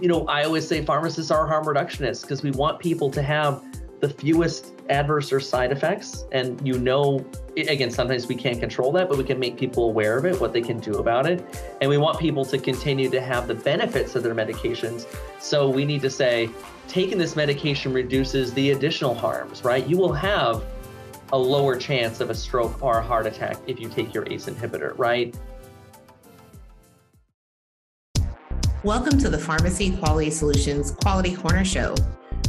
you know, I always say pharmacists are harm reductionists because we want people to have the fewest adverse or side effects. And you know, again, sometimes we can't control that, but we can make people aware of it, what they can do about it. And we want people to continue to have the benefits of their medications. So we need to say, taking this medication reduces the additional harms, right? You will have a lower chance of a stroke or a heart attack if you take your ACE inhibitor, right? Welcome to the Pharmacy Quality Solutions Quality Corner Show,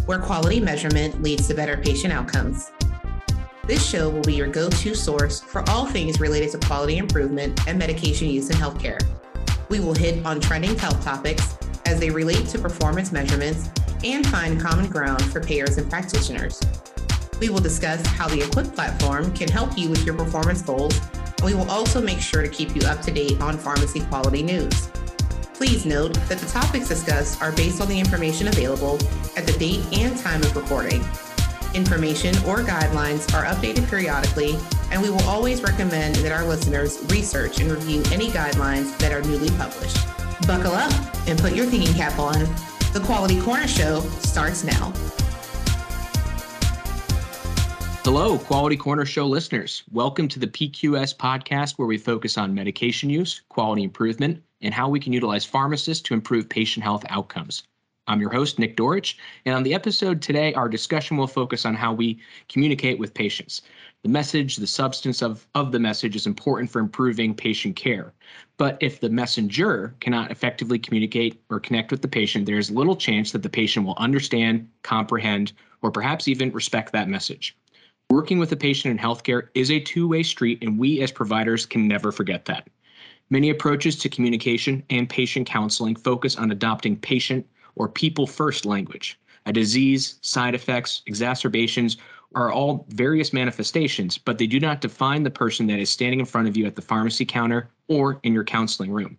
where quality measurement leads to better patient outcomes. This show will be your go to source for all things related to quality improvement and medication use in healthcare. We will hit on trending health topics as they relate to performance measurements and find common ground for payers and practitioners. We will discuss how the EQuIPP platform can help you with your performance goals, and we will also make sure to keep you up to date on pharmacy quality news. Please note that the topics discussed are based on the information available at the date and time of recording. Information or guidelines are updated periodically, and we will always recommend that our listeners research and review any guidelines that are newly published. Buckle up and put your thinking cap on. The Quality Corner Show starts now. Hello, Quality Corner Show listeners. Welcome to the PQS podcast, where we focus on medication use, quality improvement, and how we can utilize pharmacists to improve patient health outcomes. I'm your host, Nick Dorich, and on the episode today, our discussion will focus on how we communicate with patients. The message, the substance of, of the message is important for improving patient care. But if the messenger cannot effectively communicate or connect with the patient, there is little chance that the patient will understand, comprehend, or perhaps even respect that message. Working with a patient in healthcare is a two way street, and we as providers can never forget that. Many approaches to communication and patient counseling focus on adopting patient or people first language. A disease, side effects, exacerbations are all various manifestations, but they do not define the person that is standing in front of you at the pharmacy counter or in your counseling room.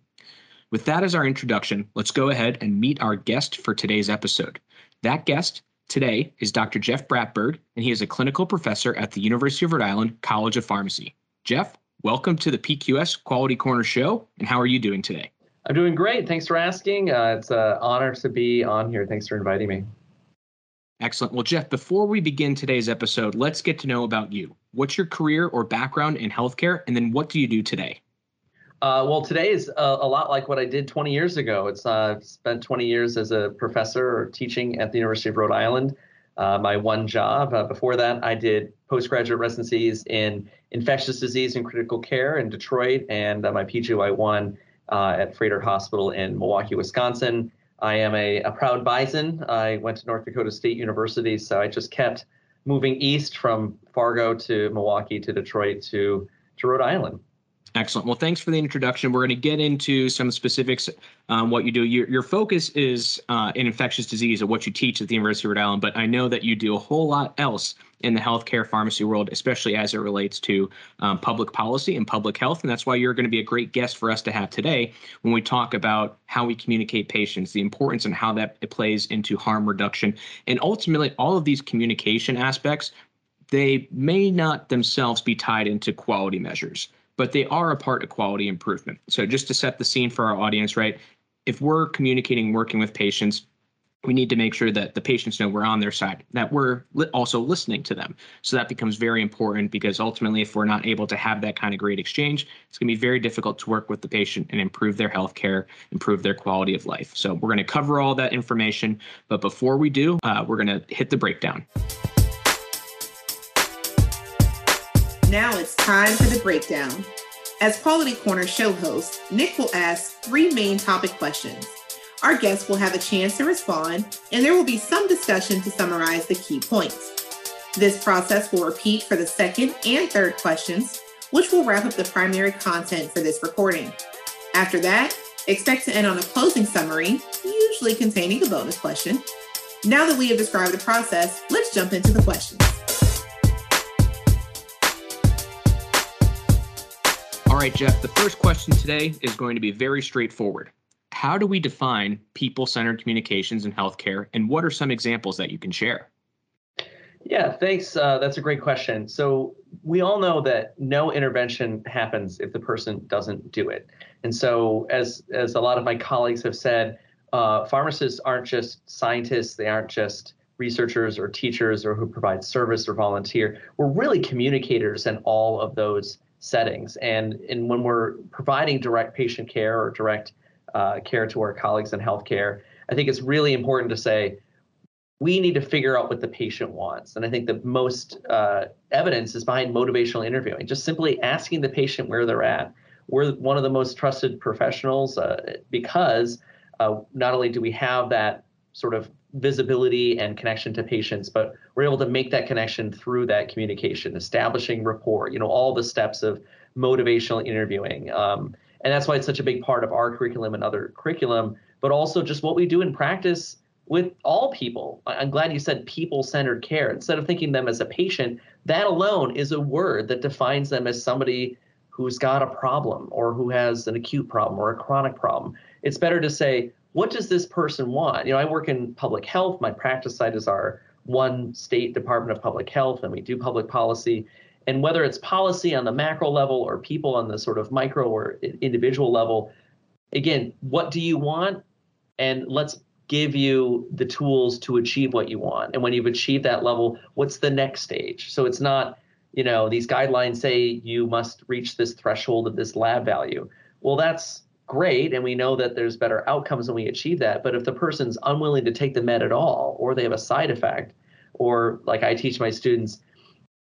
With that as our introduction, let's go ahead and meet our guest for today's episode. That guest today is Dr. Jeff Bratberg, and he is a clinical professor at the University of Rhode Island College of Pharmacy. Jeff, welcome to the PQS Quality Corner Show. And how are you doing today? I'm doing great. Thanks for asking. Uh, it's an honor to be on here. Thanks for inviting me. Excellent. Well, Jeff, before we begin today's episode, let's get to know about you. What's your career or background in healthcare? And then what do you do today? Uh, well, today is a, a, lot like what I did 20 years ago. It's uh, spent 20 years as a professor or teaching at the University of Rhode Island. Uh, my one job. Uh, before that, I did postgraduate residencies in infectious disease and critical care in Detroit, and uh, my PGY1 uh, at Froedtert Hospital in Milwaukee, Wisconsin. I am a, a, proud Bison. I went to North Dakota State University, so I just kept moving east from Fargo to Milwaukee to Detroit to, to Rhode Island. Excellent. Well, thanks for the introduction. We're going to get into some specifics um, what you do. Your, your focus is uh, in infectious disease or what you teach at the University of Rhode Island, but I know that you do a whole lot else in the healthcare pharmacy world, especially as it relates to um, public policy and public health. And that's why you're going to be a great guest for us to have today when we talk about how we communicate patients, the importance and how that plays into harm reduction. And ultimately, all of these communication aspects, they may not themselves be tied into quality measures but they are a part of quality improvement. So just to set the scene for our audience, right? If we're communicating, working with patients, we need to make sure that the patients know we're on their side, that we're li- also listening to them. So that becomes very important because ultimately, if we're not able to have that kind of great exchange, it's going to be very difficult to work with the patient and improve their health care, improve their quality of life. So we're going to cover all that information. But before we do, uh, we're going to hit the breakdown. Now it's time for the breakdown. As Quality Corner show host, Nick will ask three main topic questions. Our guests will have a chance to respond, and there will be some discussion to summarize the key points. This process will repeat for the second and third questions, which will wrap up the primary content for this recording. After that, expect to end on a closing summary, usually containing a bonus question. Now that we have described the process, let's jump into the questions. Right, Jeff, the first question today is going to be very straightforward. How do we define people centered communications in healthcare, and what are some examples that you can share? Yeah, thanks. Uh, that's a great question. So, we all know that no intervention happens if the person doesn't do it. And so, as, as a lot of my colleagues have said, uh, pharmacists aren't just scientists, they aren't just researchers or teachers or who provide service or volunteer. We're really communicators in all of those settings. And, and when we're providing direct patient care or direct uh, care to our colleagues in healthcare, I think it's really important to say, we need to figure out what the patient wants. And I think the most uh, evidence is behind motivational interviewing, just simply asking the patient where they're at. We're one of the most trusted professionals uh, because uh, not only do we have that sort of visibility and connection to patients, but we're able to make that connection through that communication, establishing rapport, you know, all the steps of motivational interviewing. Um, and that's why it's such a big part of our curriculum and other curriculum, but also just what we do in practice with all people. I'm glad you said people centered care. Instead of thinking them as a patient, that alone is a word that defines them as somebody who's got a problem or who has an acute problem or a chronic problem. It's better to say, what does this person want? You know, I work in public health. My practice site is our one state Department of Public Health, and we do public policy. And whether it's policy on the macro level or people on the sort of micro or individual level, again, what do you want? And let's give you the tools to achieve what you want. And when you've achieved that level, what's the next stage? So it's not, you know, these guidelines say you must reach this threshold of this lab value. Well, that's great. And we know that there's better outcomes when we achieve that. But if the person's unwilling to take the med at all, or they have a side effect, or like I teach my students,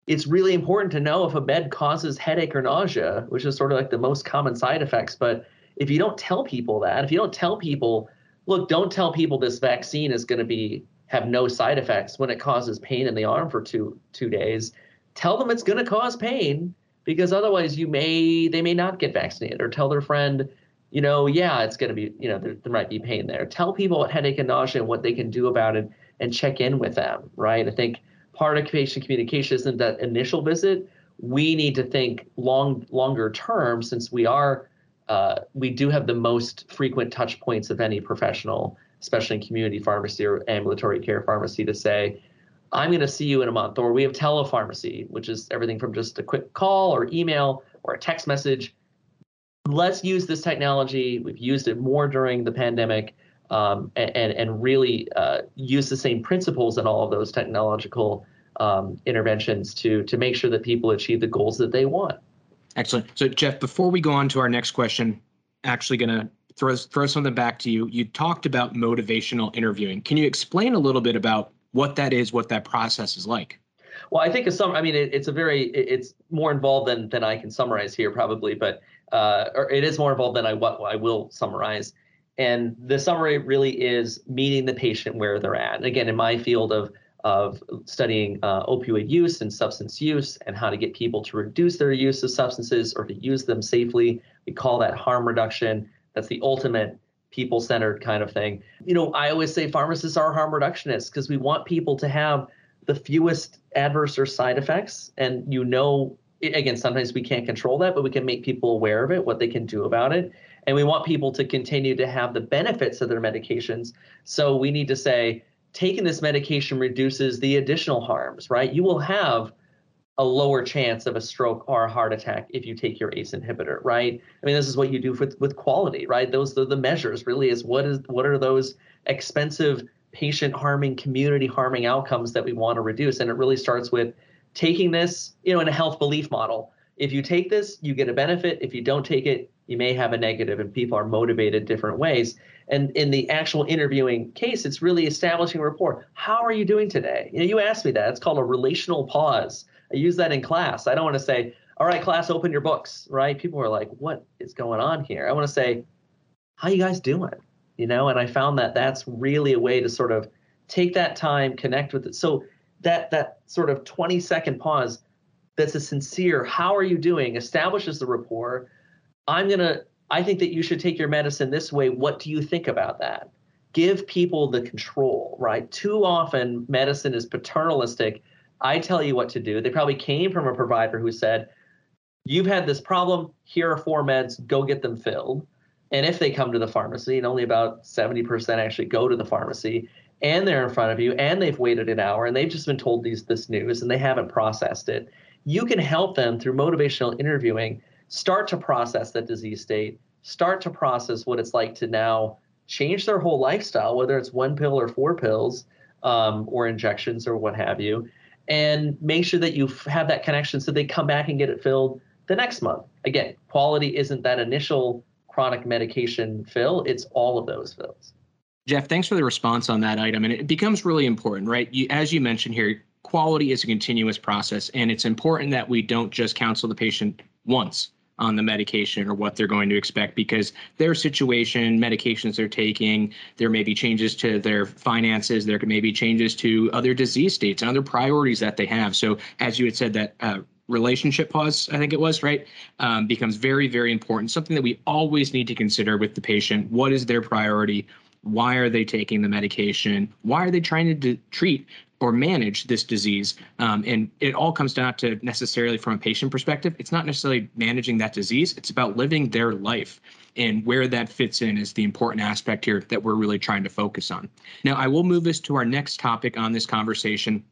it's really important to know if a med causes headache or nausea, which is sort of like the most common side effects. But if you don't tell people that, if you don't tell people, look, don't tell people this vaccine is going to be have no side effects when it causes pain in the arm for two two days. Tell them it's going to cause pain because otherwise you may they may not get vaccinated or tell their friend, you know, yeah, it's going to be, you know, there, there might be pain there. Tell people what headache and nausea and what they can do about it and check in with them, right? I think part of patient communication isn't that initial visit. We need to think long longer term since we are uh, we do have the most frequent touch points of any professional, especially in community pharmacy or ambulatory care pharmacy, to say, I'm going to see you in a month. Or we have telepharmacy, which is everything from just a quick call or email or a text message. Let's use this technology. We've used it more during the pandemic um, and, and really uh, use the same principles in all of those technological um, interventions to, to make sure that people achieve the goals that they want. Excellent. So, Jeff, before we go on to our next question, actually going to throw throw something back to you. You talked about motivational interviewing. Can you explain a little bit about what that is, what that process is like? Well, I think it's some. I mean, it, it's a very. It, it's more involved than than I can summarize here, probably, but uh, or it is more involved than I what I will summarize. And the summary really is meeting the patient where they're at. And again, in my field of of studying uh, opioid use and substance use and how to get people to reduce their use of substances or to use them safely. We call that harm reduction. That's the ultimate people centered kind of thing. You know, I always say pharmacists are harm reductionists because we want people to have the fewest adverse or side effects. And you know, again, sometimes we can't control that, but we can make people aware of it, what they can do about it. And we want people to continue to have the benefits of their medications. So we need to say, taking this medication reduces the additional harms, right? You will have a lower chance of a stroke or a heart attack if you take your ACE inhibitor, right? I mean, this is what you do with, with quality, right? Those are the measures really is what is what are those expensive patient harming, community harming outcomes that we want to reduce. And it really starts with taking this, you know, in a health belief model. If you take this, you get a benefit. If you don't take it, you may have a negative, and people are motivated different ways. And in the actual interviewing case, it's really establishing rapport. How are you doing today? You know, you asked me that. It's called a relational pause. I use that in class. I don't want to say, all right, class, open your books, right? People are like, what is going on here? I want to say, how you guys doing? You know, and I found that that's really a way to sort of take that time, connect with it. So that that sort of 20 second pause, that's a sincere, how are you doing? Establishes the rapport. I'm gonna I think that you should take your medicine this way. What do you think about that? Give people the control, right? Too often, medicine is paternalistic. I tell you what to do. They probably came from a provider who said, You've had this problem. Here are four meds. Go get them filled. And if they come to the pharmacy, and only about 70% actually go to the pharmacy, and they're in front of you, and they've waited an hour, and they've just been told these this news, and they haven't processed it, you can help them through motivational interviewing start to process that disease state, start to process what it's like to now change their whole lifestyle, whether it's one pill or four pills um, or injections or what have you, and make sure that you have that connection so they come back and get it filled the next month. Again, quality isn't that initial chronic medication fill, it's all of those fills. Jeff, thanks for the response on that item. And it becomes really important, right? You, as you mentioned here, quality is a continuous process, and it's important that we don't just counsel the patient once on the medication or what they're going to expect because their situation, medications they're taking, there may be changes to their finances, there may be changes to other disease states and other priorities that they have. So, as you had said, that uh, relationship pause, I think it was, right, um, becomes very, very important. Something that we always need to consider with the patient. What is their priority? Why are they taking the medication? Why are they trying to treat or manage this disease? Um, and it all comes down to necessarily from a patient perspective. It's not necessarily managing that disease, it's about living their life. And where that fits in is the important aspect here that we're really trying to focus on. Now, I will move us to our next topic on this conversation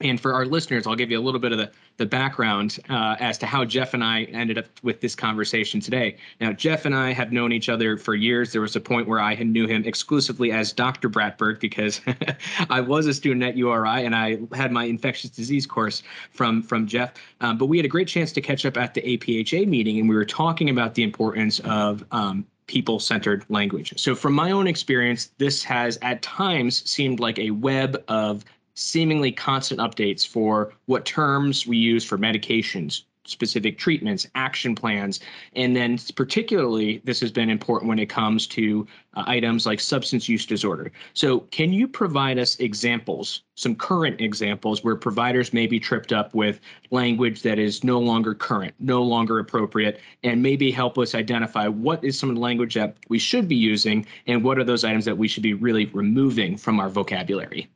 and for our listeners, I'll give you a little bit of the, the background uh, as to how Jeff and I ended up with this conversation today. Now, Jeff and I have known each other for years. There was a point where I knew him exclusively as Dr. Bratberg because I was a student at URI and I had my infectious disease course from, from Jeff. Um, but we had a great chance to catch up at the APHA meeting, and we were talking about the importance of um, people centered language. So, from my own experience, this has at times seemed like a web of seemingly constant updates for what terms we use for medications, specific treatments, action plans, and then particularly this has been important when it comes to uh, items like substance use disorder. So, can you provide us examples, some current examples where providers may be tripped up with language that is no longer current, no longer appropriate, and maybe help us identify what is some of the language that we should be using and what are those items that we should be really removing from our vocabulary?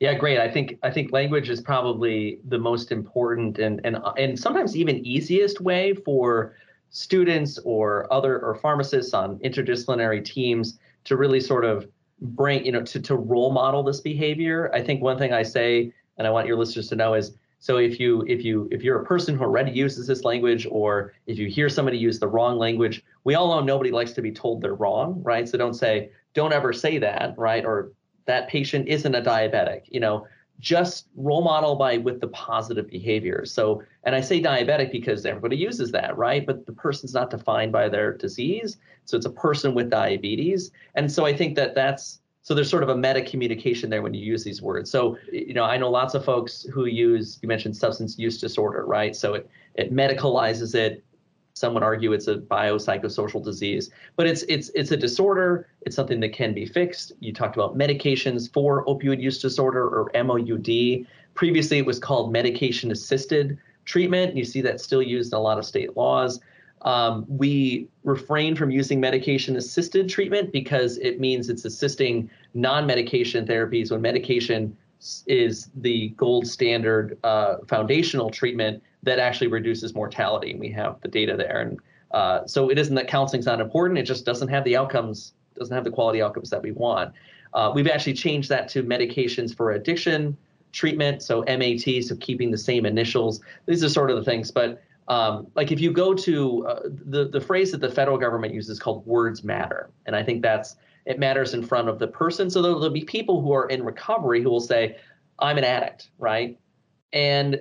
Yeah, great. I think I think language is probably the most important and and and sometimes even easiest way for students or other or pharmacists on interdisciplinary teams to really sort of bring you know to to role model this behavior. I think one thing I say and I want your listeners to know is so if you if you if you're a person who already uses this language or if you hear somebody use the wrong language, we all know nobody likes to be told they're wrong, right? So don't say don't ever say that, right? Or that patient isn't a diabetic you know just role model by with the positive behavior. So and i say diabetic because everybody uses that right? But the person's not defined by their disease. So it's a person with diabetes. And so i think that that's so there's sort of a meta communication there when you use these words. So you know i know lots of folks who use you mentioned substance use disorder right? So it it medicalizes it some would argue it's a biopsychosocial disease, but it's it's it's a disorder. It's something that can be fixed. You talked about medications for opioid use disorder or MOUD. Previously, it was called medication assisted treatment. You see that still used in a lot of state laws. Um, we refrain from using medication assisted treatment because it means it's assisting non medication therapies when medication is the gold standard uh, foundational treatment that actually reduces mortality. And we have the data there. And uh, so it isn't that counseling's not important. It just doesn't have the outcomes, doesn't have the quality outcomes that we want. Uh, we've actually changed that to medications for addiction treatment. So MAT, so keeping the same initials. These are sort of the things. But um, like if you go to uh, the the phrase that the federal government uses called words matter, and I think that's it matters in front of the person. So there'll, there'll be people who are in recovery who will say, "I'm an addict," right? And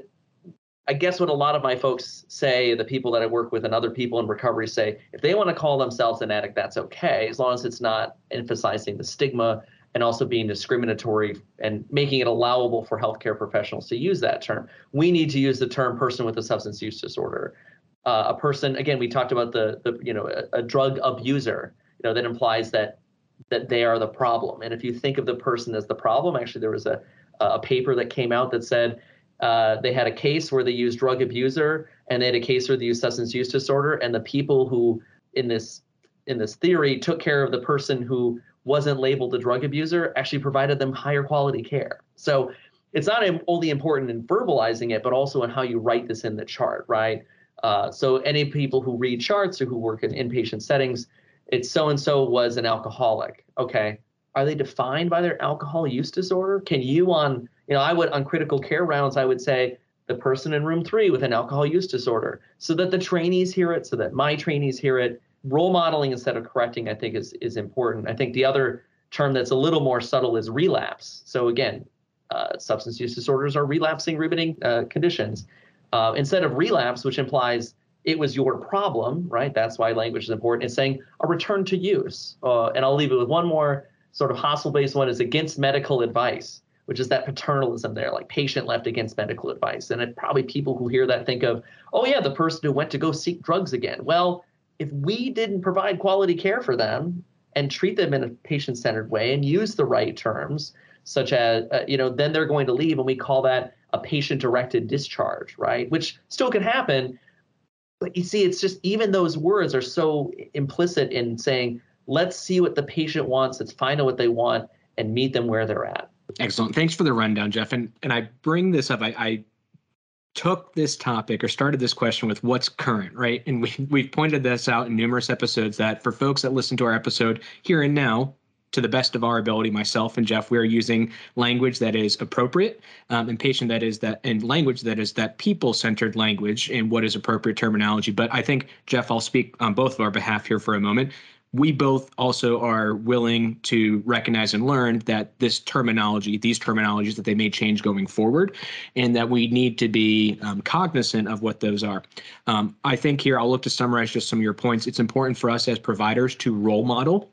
I guess what a lot of my folks say, the people that I work with and other people in recovery say, if they want to call themselves an addict, that's okay, as long as it's not emphasizing the stigma and also being discriminatory and making it allowable for healthcare professionals to use that term. We need to use the term person with a substance use disorder. Uh, a person, again, we talked about the, the you know, a, a drug abuser, you know, that implies that that they are the problem. And if you think of the person as the problem, actually, there was a a paper that came out that said uh, they had a case where they used drug abuser and they had a case where they used substance use disorder. And the people who in this in this theory took care of the person who wasn't labeled a drug abuser actually provided them higher quality care. So it's not only important in verbalizing it but also in how you write this in the chart right? Uh, so any people who read charts or who work in inpatient settings it's so and so was an alcoholic okay are they defined by their alcohol use disorder can you on you know, I would on critical care rounds, I would say the person in room three with an alcohol use disorder, so that the trainees hear it, so that my trainees hear it. role modeling instead of correcting, I think, is is important. I think the other term that's a little more subtle is relapse. So again, uh, substance use disorders are relapsing remitting uh, conditions. Uh, instead of relapse, which implies it was your problem, right? That's why language is important. It's saying a return to use. Uh, and I'll leave it with one more sort of hospital-based one is against medical advice, which is that paternalism there, like patient left against medical advice. And it probably people who hear that think of, oh yeah, the person who went to go seek drugs again. Well, if we didn't provide quality care for them and treat them in a patient-centered way and use the right terms, such as uh, you know, then they're going to leave, and we call that a patient-directed discharge, right? Which still can happen, you see, it's just even those words are so implicit in saying, let's see what the patient wants, let's find out what they want, and meet them where they're at. Excellent. Thanks for the rundown, Jeff. And and I bring this up. I, I took this topic or started this question with what's current, right? And we we've pointed this out in numerous episodes that for folks that listen to our episode here and now, to the best of our ability, myself and Jeff, we are using language that is appropriate um, and patient that is that and language that is that people-centered language and what is appropriate terminology. But I think Jeff, I'll speak on both of our behalf here for a moment we both also are willing to recognize and learn that this terminology, these terminologies, that they may change going forward, and that we need to be um, cognizant of what those are. Um, I think here I'll look to summarize just some of your points. It's important for us as providers to role model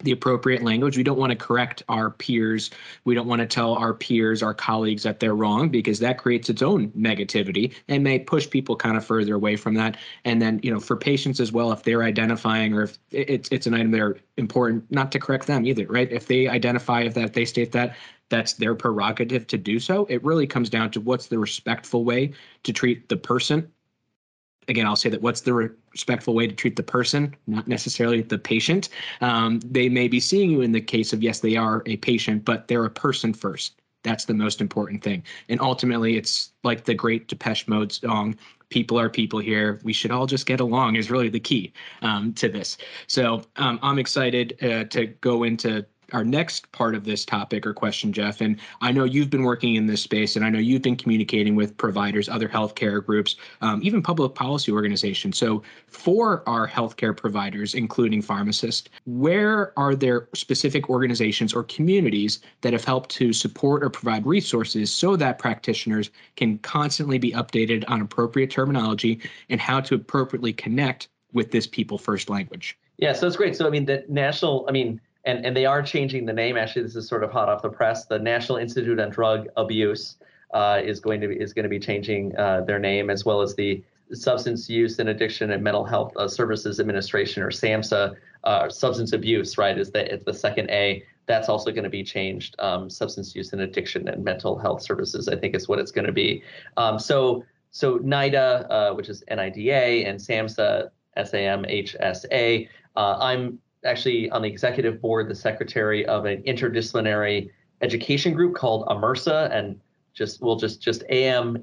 the appropriate language. We don't want to correct our peers. We don't want to tell our peers, our colleagues that they're wrong because that creates its own negativity and may push people kind of further away from that. And then, you know, for patients as well, if they're identifying or if it's it's an item they're important, not to correct them either, right? If they identify if that they state that that's their prerogative to do so. It really comes down to what's the respectful way to treat the person again, I'll say that what's the respectful way to treat the person, not necessarily the patient. Um, they may be seeing you in the case of, yes, they are a patient, but they're a person first. That's the most important thing. And ultimately, it's like the great Depeche Mode song, People Are People Here. We should all just get along, is really the key um, to this. So um, I'm excited uh, to go into our next part of this topic or question, Jeff, and I know you've been working in this space, and I know you've been communicating with providers, other healthcare groups, um, even public policy organizations. So, for our healthcare providers, including pharmacists, where are there specific organizations or communities that have helped to support or provide resources so that practitioners can constantly be updated on appropriate terminology and how to appropriately connect with this people first language? Yeah, so it's great. So, I mean, the national, I mean, and and they are changing the name. Actually, this is sort of hot off the press. The National Institute on Drug Abuse uh, is going to be is going to be changing uh, their name as well as the Substance Use and Addiction and Mental Health uh, Services Administration or SAMHSA. Uh, substance abuse, right, is the it's the second A. That's also going to be changed. Um, substance use and addiction and mental health services, I think, is what it's going to be. Um, so so NIDA, uh, which is NIDA, and SAMHSA, S-A-M-H-S-A. Uh, I'm actually on the executive board, the secretary of an interdisciplinary education group called AMERSA, and just we'll just just amersa.org.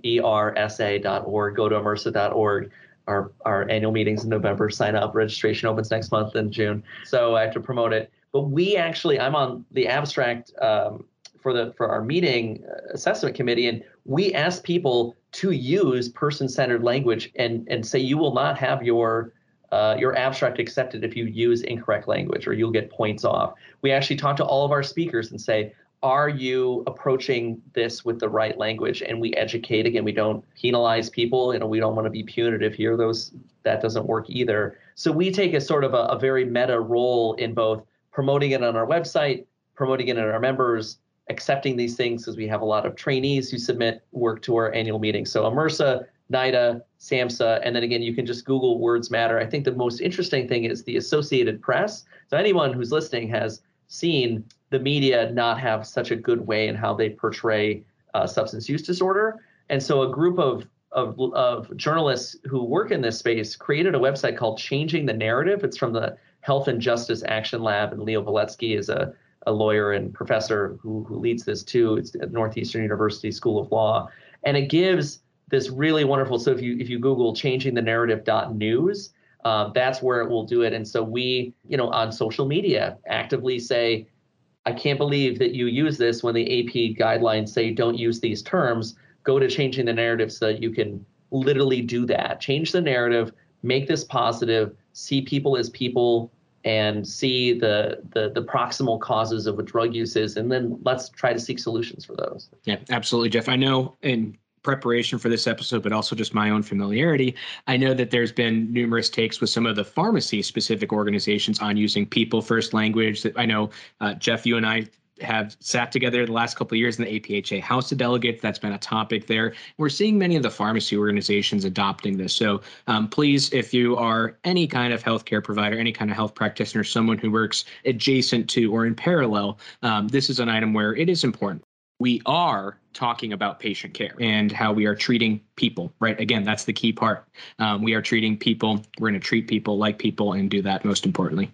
Go to amersa amersa.org. Our our annual meetings in November. Sign up. Registration opens next month in June. So I have to promote it. But we actually, I'm on the abstract um, for the for our meeting uh, assessment committee, and we ask people to use person-centered language and and say you will not have your uh, your abstract accepted if you use incorrect language or you'll get points off. We actually talk to all of our speakers and say, are you approaching this with the right language? And we educate again. We don't penalize people. You know, we don't want to be punitive here. Those that doesn't work either. So we take a sort of a, a very meta role in both promoting it on our website, promoting it in our members, accepting these things because we have a lot of trainees who submit work to our annual meeting. So AMERSA NIDA, SAMHSA, and then again, you can just Google Words Matter. I think the most interesting thing is the Associated Press. So anyone who's listening has seen the media not have such a good way in how they portray uh, substance use disorder. And so a group of, of, of journalists who work in this space created a website called Changing the Narrative. It's from the Health and Justice Action Lab, and Leo Beletsky is a, a lawyer and professor who, who leads this too. It's at Northeastern University School of Law. And it gives this really wonderful. So if you if you Google changing the narrative news, um, that's where it will do it. And so we, you know, on social media actively say, I can't believe that you use this when the AP guidelines say don't use these terms. Go to changing the narrative so that you can literally do that. Change the narrative, make this positive, see people as people, and see the, the the proximal causes of what drug use is, and then let's try to seek solutions for those. Yeah, absolutely, Jeff. I know in preparation for this episode, but also just my own familiarity, I know that there's been numerous takes with some of the pharmacy specific organizations on using people first language. That I know, uh, Jeff, you and I have sat together the last couple of years in the APHA House of Delegates. That's been a topic there. We're seeing many of the pharmacy organizations adopting this. So um, please, if you are any kind of healthcare provider, any kind of health practitioner, someone who works adjacent to or in parallel, um, this is an item where it is important. We are talking about patient care and how we are treating people, right? Again, that's the key part. Um, we are treating people. We're going to treat people like people and do that most importantly.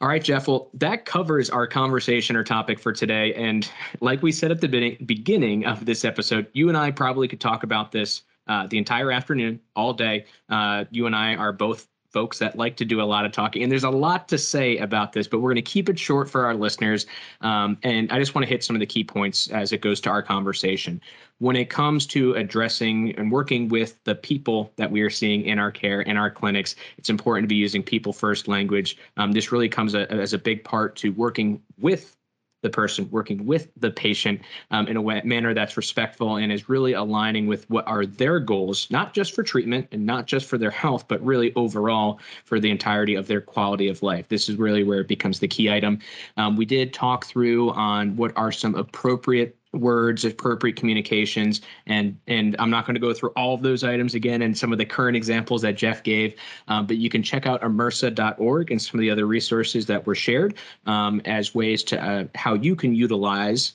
All right, Jeff. Well, that covers our conversation or topic for today. And like we said at the beginning of this episode, you and I probably could talk about this uh, the entire afternoon, all day. Uh, you and I are both folks that like to do a lot of talking. And there's a lot to say about this, but we're going to keep it short for our listeners. Um, and I just want to hit some of the key points as it goes to our conversation. When it comes to addressing and working with the people that we are seeing in our care, in our clinics, it's important to be using people first language. Um, this really comes a, as a big part to working with the person working with the patient um, in a way, manner that's respectful and is really aligning with what are their goals, not just for treatment and not just for their health, but really overall for the entirety of their quality of life. This is really where it becomes the key item. Um, we did talk through on what are some appropriate words, appropriate communications, and and I'm not going to go through all of those items again and some of the current examples that Jeff gave, um, but you can check out amersa.org and some of the other resources that were shared um, as ways to uh, how you can utilize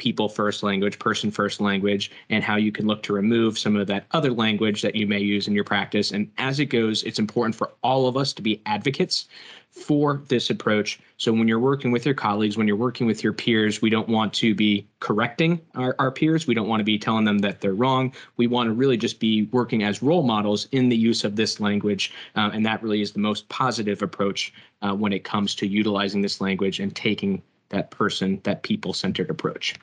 people first language, person first language, and how you can look to remove some of that other language that you may use in your practice. And as it goes, it's important for all of us to be advocates for this approach. So when you're working with your colleagues, when you're working with your peers, we don't want to be correcting our, our peers. We don't want to be telling them that they're wrong. We want to really just be working as role models in the use of this language. Uh, and that really is the most positive approach uh, when it comes to utilizing this language and taking that person, that people centered approach.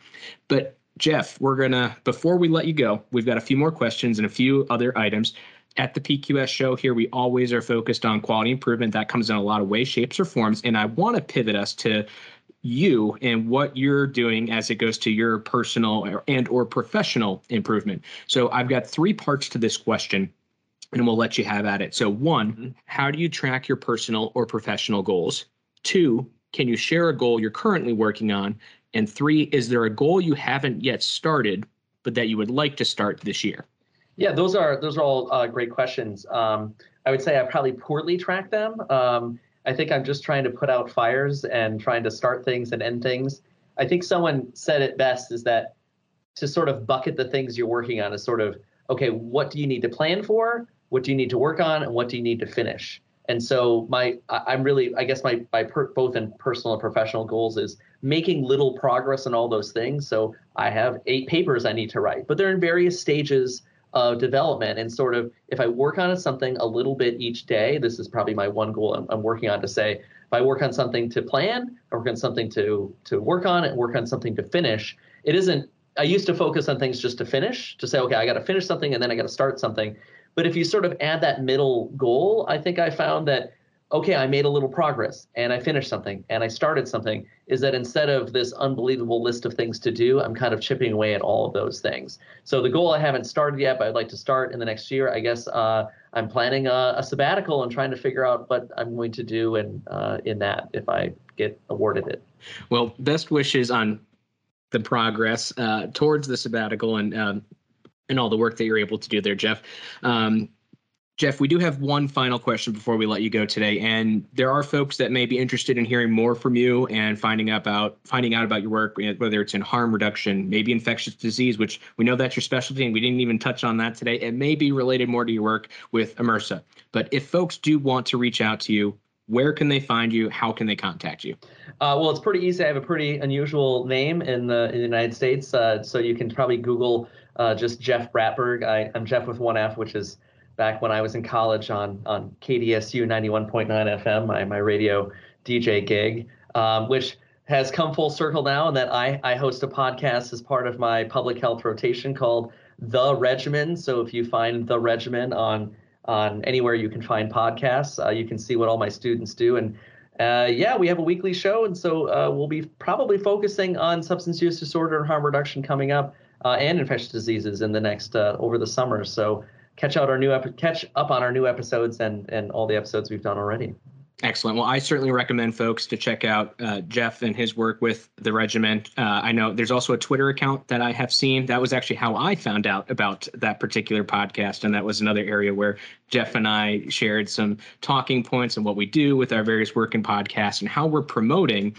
But Jeff, we're gonna before we let you go, we've got a few more questions and a few other items. At the PQS show here, we always are focused on quality improvement. That comes in a lot of ways, shapes, or forms. And I want to pivot us to you and what you're doing as it goes to your personal and or professional improvement. So I've got three parts to this question and we'll let you have at it. So one, mm-hmm. how do you track your personal or professional goals? Two, can you share a goal you're currently working on? And three, is there a goal you haven't yet started, but that you would like to start this year? Yeah, those are those are all uh, great questions. Um, I would say I probably poorly track them. Um, I think I'm just trying to put out fires and trying to start things and end things. I think someone said it best is that to sort of bucket the things you're working on is sort of okay, what do you need to plan for? What do you need to work on? And what do you need to finish? And so my, I'm really, I guess my, my per, both in personal and professional goals is making little progress on all those things. So I have eight papers I need to write, but they're in various stages of development. And sort of, if I work on something a little bit each day, this is probably my one goal I'm, I'm working on to say, if I work on something to plan, I work on something to to work on, and work on something to finish. It isn't. I used to focus on things just to finish, to say, okay, I got to finish something, and then I got to start something. But if you sort of add that middle goal, I think I found that okay, I made a little progress and I finished something and I started something, is that instead of this unbelievable list of things to do, I'm kind of chipping away at all of those things. So the goal I haven't started yet, but I'd like to start in the next year. I guess uh, I'm planning a, a, sabbatical and trying to figure out what I'm going to do in, uh, in that if I get awarded it. Well, best wishes on the progress uh, towards the sabbatical and um, and all the work that you're able to do there, Jeff. Um, Jeff, we do have one final question before we let you go today, and there are folks that may be interested in hearing more from you and finding out about finding out about your work, whether it's in harm reduction, maybe infectious disease, which we know that's your specialty, and we didn't even touch on that today. It may be related more to your work with AMERSA. But if folks do want to reach out to you, where can they find you? How can they contact you? Uh, well, it's pretty easy. I have a pretty unusual name in the, in the United States, uh, so you can probably Google uh, just Jeff Bratberg. I, I'm Jeff with one F, which is back when I was in college on on KDSU 91.9 FM, my my radio DJ gig, um, which has come full circle now, and that I I host a podcast as part of my public health rotation called The Regimen. So if you find The Regimen on on anywhere you can find podcasts. Uh, you can see what all my students do. And uh, yeah, we have a weekly show. And so uh, we'll be probably focusing on substance use disorder and harm reduction coming up and infectious diseases in the next uh, over the summer. So catch out our new ep- catch up on our new episodes and and all the episodes we've done already. Excellent. Well, I certainly recommend folks to check out uh, Jeff and his work with the Regimen. Uh, I know there's also a Twitter account that I have seen. That was actually how I found out about that particular podcast. And that was another area where Jeff and I shared some talking points and what we do with our various work and podcasts and how we're promoting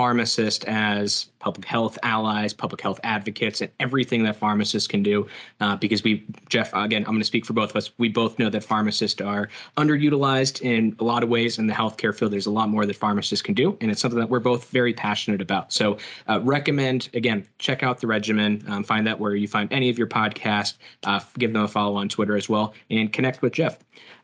pharmacists as public health allies, public health advocates, and everything that pharmacists can do. Uh, because we, Jeff, again, I'm going to speak for both of us. We both know that pharmacists are underutilized in a lot of ways in the healthcare field. There's a lot more that pharmacists can do, and it's something that we're both very passionate about. So, uh, recommend again, check out the regimen. Um, find that where you find any of your podcasts. Uh, give them a follow on Twitter as well, and connect with Jeff.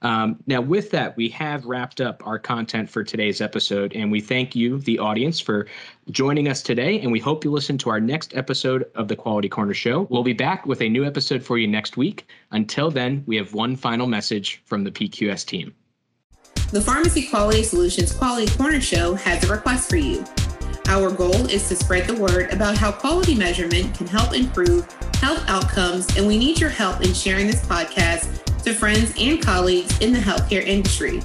Um, now, with that, we have wrapped up our content for today's episode, and we thank you, the audience, for joining us today. And we hope you listen to our next episode of the Quality Corner Show. We'll be back with a new episode for you next week. Until then, we have one final message from the PQS team. The Pharmacy Quality Solutions Quality Corner Show has a request for you. Our goal is to spread the word about how quality measurement can help improve health outcomes, and we need your help in sharing this podcast to friends and colleagues in the healthcare industry.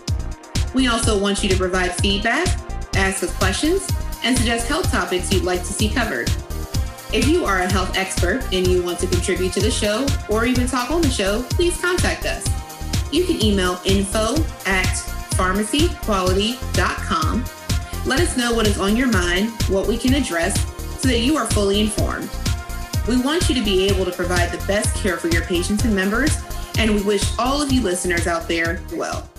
We also want you to provide feedback, ask us questions, and suggest health topics you'd like to see covered. If you are a health expert and you want to contribute to the show or even talk on the show, please contact us. You can email info at pharmacyquality.com. Let us know what is on your mind, what we can address, so that you are fully informed. We want you to be able to provide the best care for your patients and members, and we wish all of you listeners out there well.